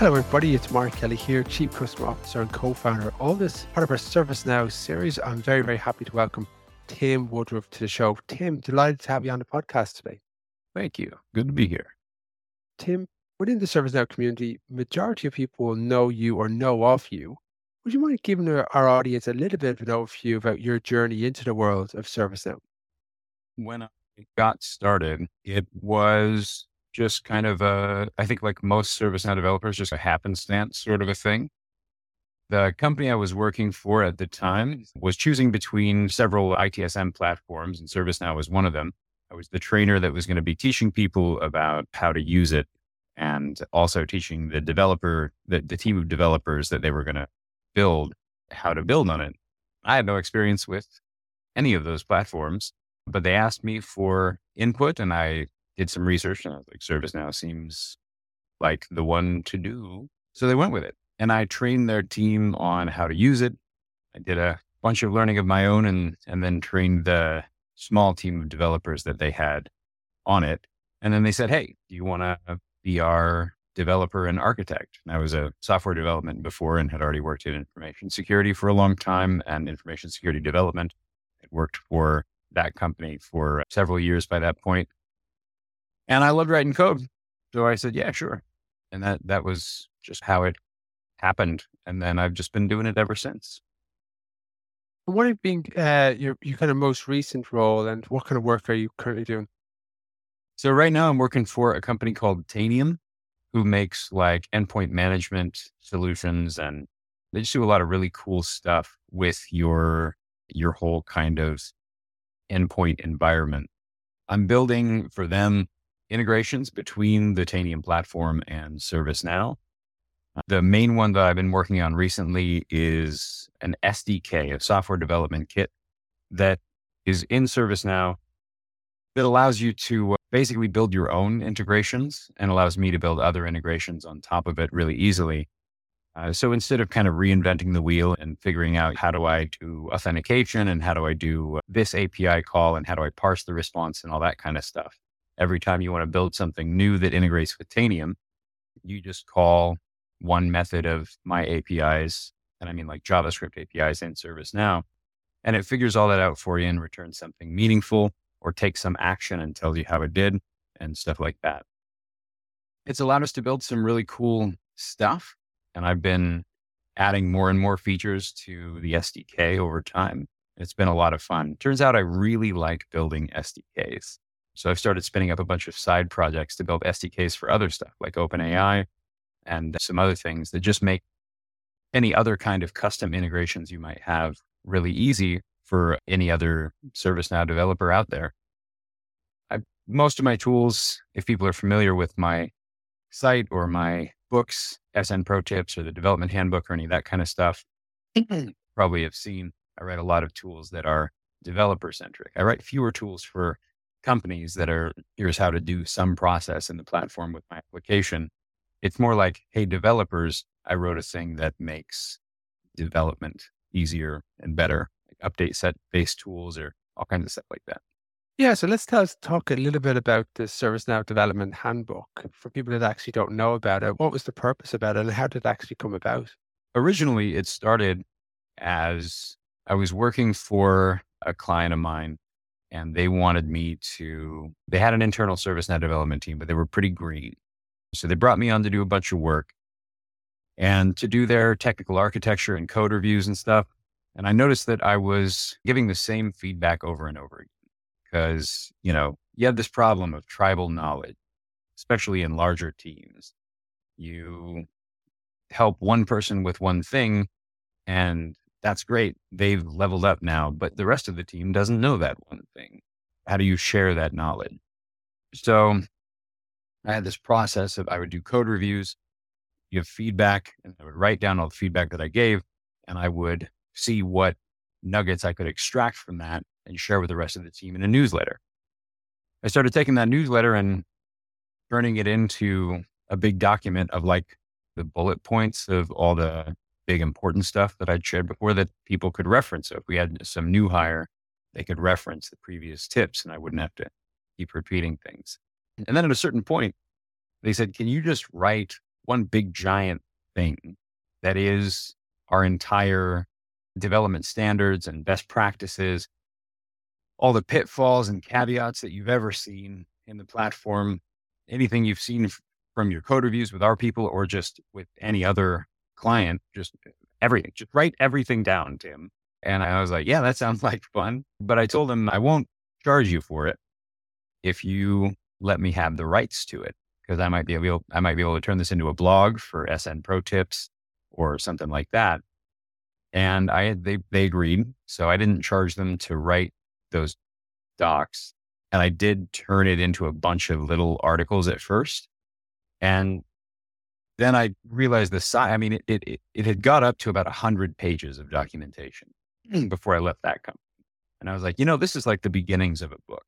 Hello, everybody. It's Mark Kelly here, Chief Customer Officer and co-founder of this part of our ServiceNow series. I'm very, very happy to welcome Tim Woodruff to the show. Tim, delighted to have you on the podcast today. Thank you. Good to be here. Tim, within the ServiceNow community, majority of people will know you or know of you. Would you mind giving our audience a little bit of an overview about your journey into the world of ServiceNow? When I got started, it was just kind of a, I think like most ServiceNow developers, just a happenstance sort of a thing. The company I was working for at the time was choosing between several ITSM platforms, and ServiceNow was one of them. I was the trainer that was going to be teaching people about how to use it and also teaching the developer, the, the team of developers that they were going to build, how to build on it. I had no experience with any of those platforms, but they asked me for input and I did some research and I was like, ServiceNow seems like the one to do. So they went with it. And I trained their team on how to use it. I did a bunch of learning of my own and and then trained the small team of developers that they had on it. And then they said, Hey, do you want to be our developer and architect? And I was a software development before and had already worked in information security for a long time and information security development. I worked for that company for several years by that point. And I loved writing code. So I said, yeah, sure. And that, that was just how it happened. And then I've just been doing it ever since. What have been uh, your, your kind of most recent role and what kind of work are you currently doing? So right now I'm working for a company called Tanium who makes like endpoint management solutions and they just do a lot of really cool stuff with your your whole kind of endpoint environment. I'm building for them integrations between the Tanium platform and ServiceNow. The main one that I've been working on recently is an SDK, a software development kit that is in ServiceNow that allows you to uh, basically build your own integrations and allows me to build other integrations on top of it really easily. Uh, so instead of kind of reinventing the wheel and figuring out how do I do authentication and how do I do uh, this API call and how do I parse the response and all that kind of stuff, every time you want to build something new that integrates with Tanium, you just call one method of my APIs, and I mean like JavaScript APIs in ServiceNow, and it figures all that out for you and returns something meaningful or takes some action and tells you how it did and stuff like that. It's allowed us to build some really cool stuff. And I've been adding more and more features to the SDK over time. It's been a lot of fun. Turns out I really like building SDKs. So I've started spinning up a bunch of side projects to build SDKs for other stuff like mm-hmm. OpenAI and some other things that just make any other kind of custom integrations you might have really easy for any other ServiceNow developer out there. I, most of my tools, if people are familiar with my site or my books, SN Pro Tips or the development handbook or any of that kind of stuff, mm-hmm. probably have seen I write a lot of tools that are developer centric. I write fewer tools for companies that are here's how to do some process in the platform with my application. It's more like, hey, developers, I wrote a thing that makes development easier and better, like update set based tools or all kinds of stuff like that. Yeah, so let's tell us, talk a little bit about the ServiceNow Development Handbook for people that actually don't know about it. What was the purpose about it, and how did it actually come about? Originally, it started as I was working for a client of mine and they wanted me to, they had an internal ServiceNow development team, but they were pretty green. So they brought me on to do a bunch of work and to do their technical architecture and code reviews and stuff. And I noticed that I was giving the same feedback over and over again because, you know, you have this problem of tribal knowledge, especially in larger teams. You help one person with one thing and that's great. They've leveled up now, but the rest of the team doesn't know that one thing. How do you share that knowledge? So I had this process of I would do code reviews, give feedback, and I would write down all the feedback that I gave, and I would see what nuggets I could extract from that and share with the rest of the team in a newsletter. I started taking that newsletter and turning it into a big document of like the bullet points of all the big important stuff that I'd shared before that people could reference. So if we had some new hire, they could reference the previous tips and I wouldn't have to keep repeating things. And then at a certain point, they said, Can you just write one big giant thing that is our entire development standards and best practices, all the pitfalls and caveats that you've ever seen in the platform, anything you've seen from your code reviews with our people or just with any other client, just everything, just write everything down, Tim. And I was like, yeah, that sounds like fun. But I told him I won't charge you for it if you let me have the rights to it because I might be able I might be able to turn this into a blog for SN Pro Tips or something like that. And I they they agreed, so I didn't charge them to write those docs, and I did turn it into a bunch of little articles at first, and then I realized the size. I mean, it it it had got up to about hundred pages of documentation hmm. before I left that company, and I was like, you know, this is like the beginnings of a book.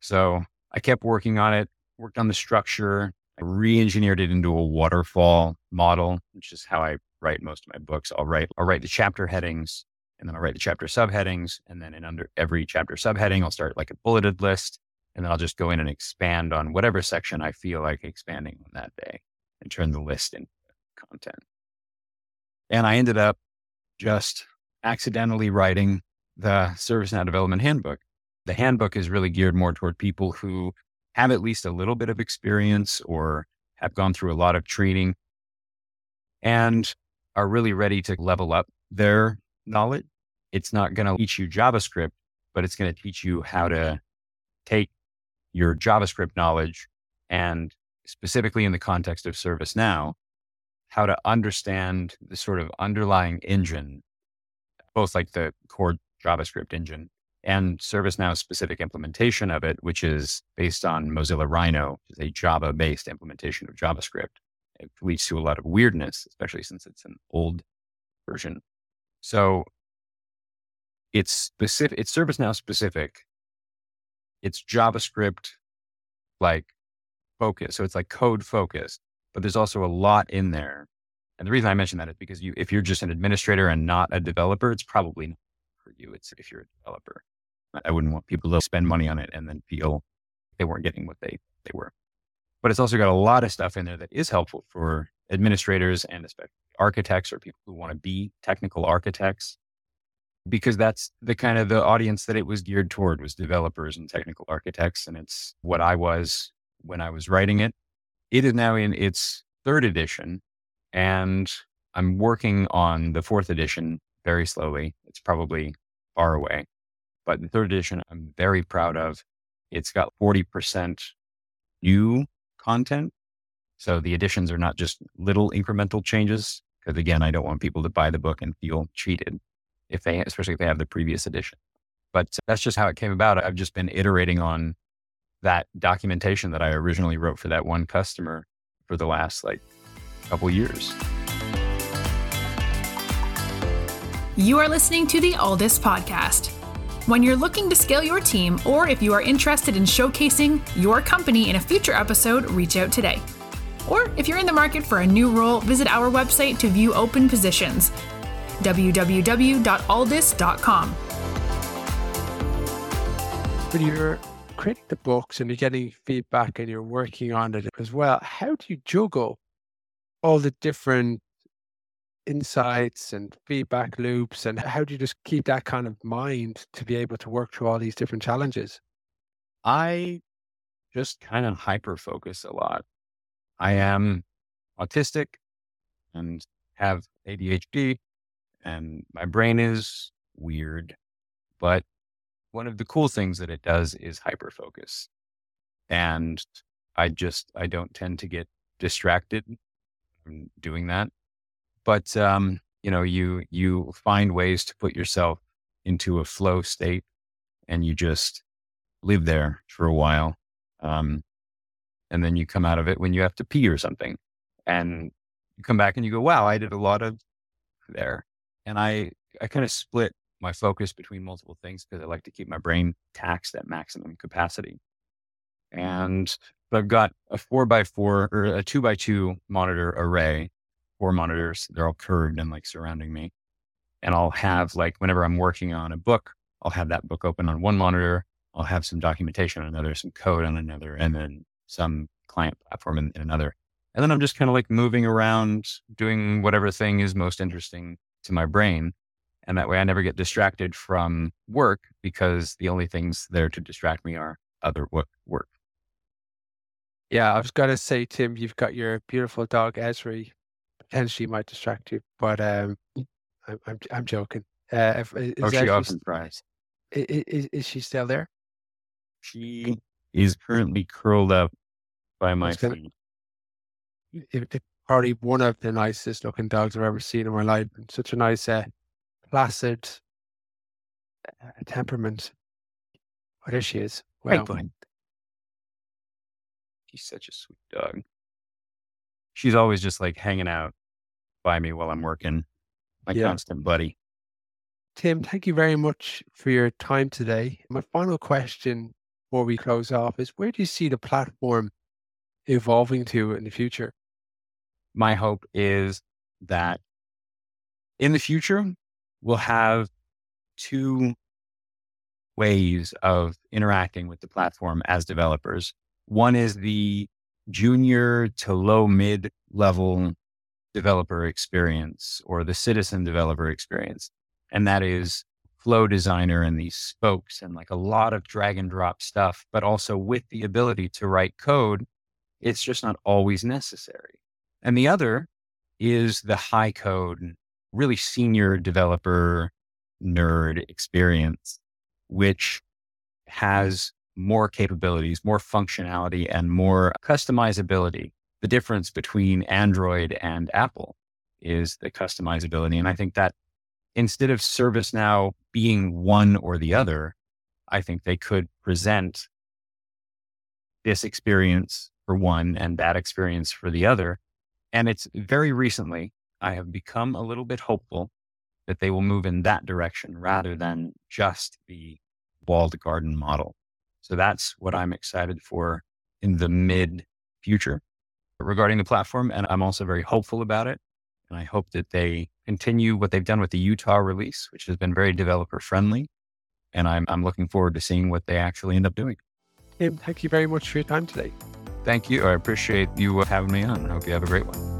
So I kept working on it, worked on the structure, I re-engineered it into a waterfall model, which is how I write most of my books. I'll write, I'll write the chapter headings and then I'll write the chapter subheadings. And then in under every chapter subheading, I'll start like a bulleted list. And then I'll just go in and expand on whatever section I feel like expanding on that day and turn the list into content. And I ended up just accidentally writing the ServiceNow development handbook the handbook is really geared more toward people who have at least a little bit of experience or have gone through a lot of training and are really ready to level up their knowledge. It's not going to teach you JavaScript, but it's going to teach you how to take your JavaScript knowledge and specifically in the context of ServiceNow, how to understand the sort of underlying engine, both like the core JavaScript engine and ServiceNow specific implementation of it, which is based on Mozilla Rhino, which is a Java based implementation of JavaScript. It leads to a lot of weirdness, especially since it's an old version. So it's specific, it's ServiceNow specific. It's JavaScript like focus. So it's like code focused, but there's also a lot in there. And the reason I mention that is because you, if you're just an administrator and not a developer, it's probably not for you. It's if you're a developer. I wouldn't want people to spend money on it and then feel they weren't getting what they, they were. But it's also got a lot of stuff in there that is helpful for administrators and especially architects or people who want to be technical architects because that's the kind of the audience that it was geared toward was developers and technical architects and it's what I was when I was writing it. It is now in its third edition and I'm working on the fourth edition very slowly. It's probably far away. But the third edition, I'm very proud of. It's got 40% new content. So the additions are not just little incremental changes. Because again, I don't want people to buy the book and feel cheated if they, especially if they have the previous edition. But that's just how it came about. I've just been iterating on that documentation that I originally wrote for that one customer for the last like couple years. You are listening to the Alldus podcast. When you're looking to scale your team, or if you are interested in showcasing your company in a future episode, reach out today. Or if you're in the market for a new role, visit our website to view open positions www.alldus.com. When you're creating the books and you're getting feedback and you're working on it as well, how do you juggle all the different insights and feedback loops and how do you just keep that kind of mind to be able to work through all these different challenges? I just kind of hyper focus a lot. I am autistic and have adhd and my brain is weird but one of the cool things that it does is hyper focus and i just i don't tend to get distracted from doing that but um, you know, you you find ways to put yourself into a flow state, and you just live there for a while. Um, And then you come out of it when you have to pee or something. And you come back and you go, wow, I did a lot of there. And I, I kind of split my focus between multiple things because I like to keep my brain taxed at maximum capacity. And I've got a four by four or a two by two monitor array, four monitors. They're all curved and like surrounding me. And I'll have like whenever I'm working on a book, I'll have that book open on one monitor. I'll have some documentation on another, some code on another, and then some client platform in, in another. And then I'm just kind of like moving around, doing whatever thing is most interesting to my brain. And that way I never get distracted from work because the only things there to distract me are other work. Yeah, I was gonna say, Tim, you've got your beautiful dog Esri. Potentially might distract you, but um, I'm I'm, I'm joking. Uh, if, is oh, she Esri, often cries. Is, is she still there? She is currently curled up by my feet. It, probably one of the nicest looking dogs I've ever seen in my life. And such a nice, uh, placid uh, temperament. What is she is? Well, She's such a sweet dog. She's always just like hanging out by me while I'm working. My yeah. constant buddy. Tim, thank you very much for your time today. My final question before we close off is where do you see the platform evolving to in the future? My hope is that in the future, we'll have two ways of interacting with the platform as developers. One is the junior to low mid level developer experience or the citizen developer experience. And that is flow designer and these spokes and like a lot of drag and drop stuff, but also with the ability to write code. It's just not always necessary. And the other is the high code, really senior developer nerd experience, which has more capabilities, more functionality, and more customizability. The difference between Android and Apple is the customizability. And I think that instead of ServiceNow being one or the other, I think they could present this experience for one and that experience for the other. And it's very recently, I have become a little bit hopeful that they will move in that direction rather than just the walled garden model. So that's what I'm excited for in the mid future regarding the platform. And I'm also very hopeful about it. And I hope that they continue what they've done with the Utah release, which has been very developer friendly. And I'm, I'm looking forward to seeing what they actually end up doing. Tim, thank you very much for your time today. Thank you. I appreciate you uh, having me on. I hope you have a great one.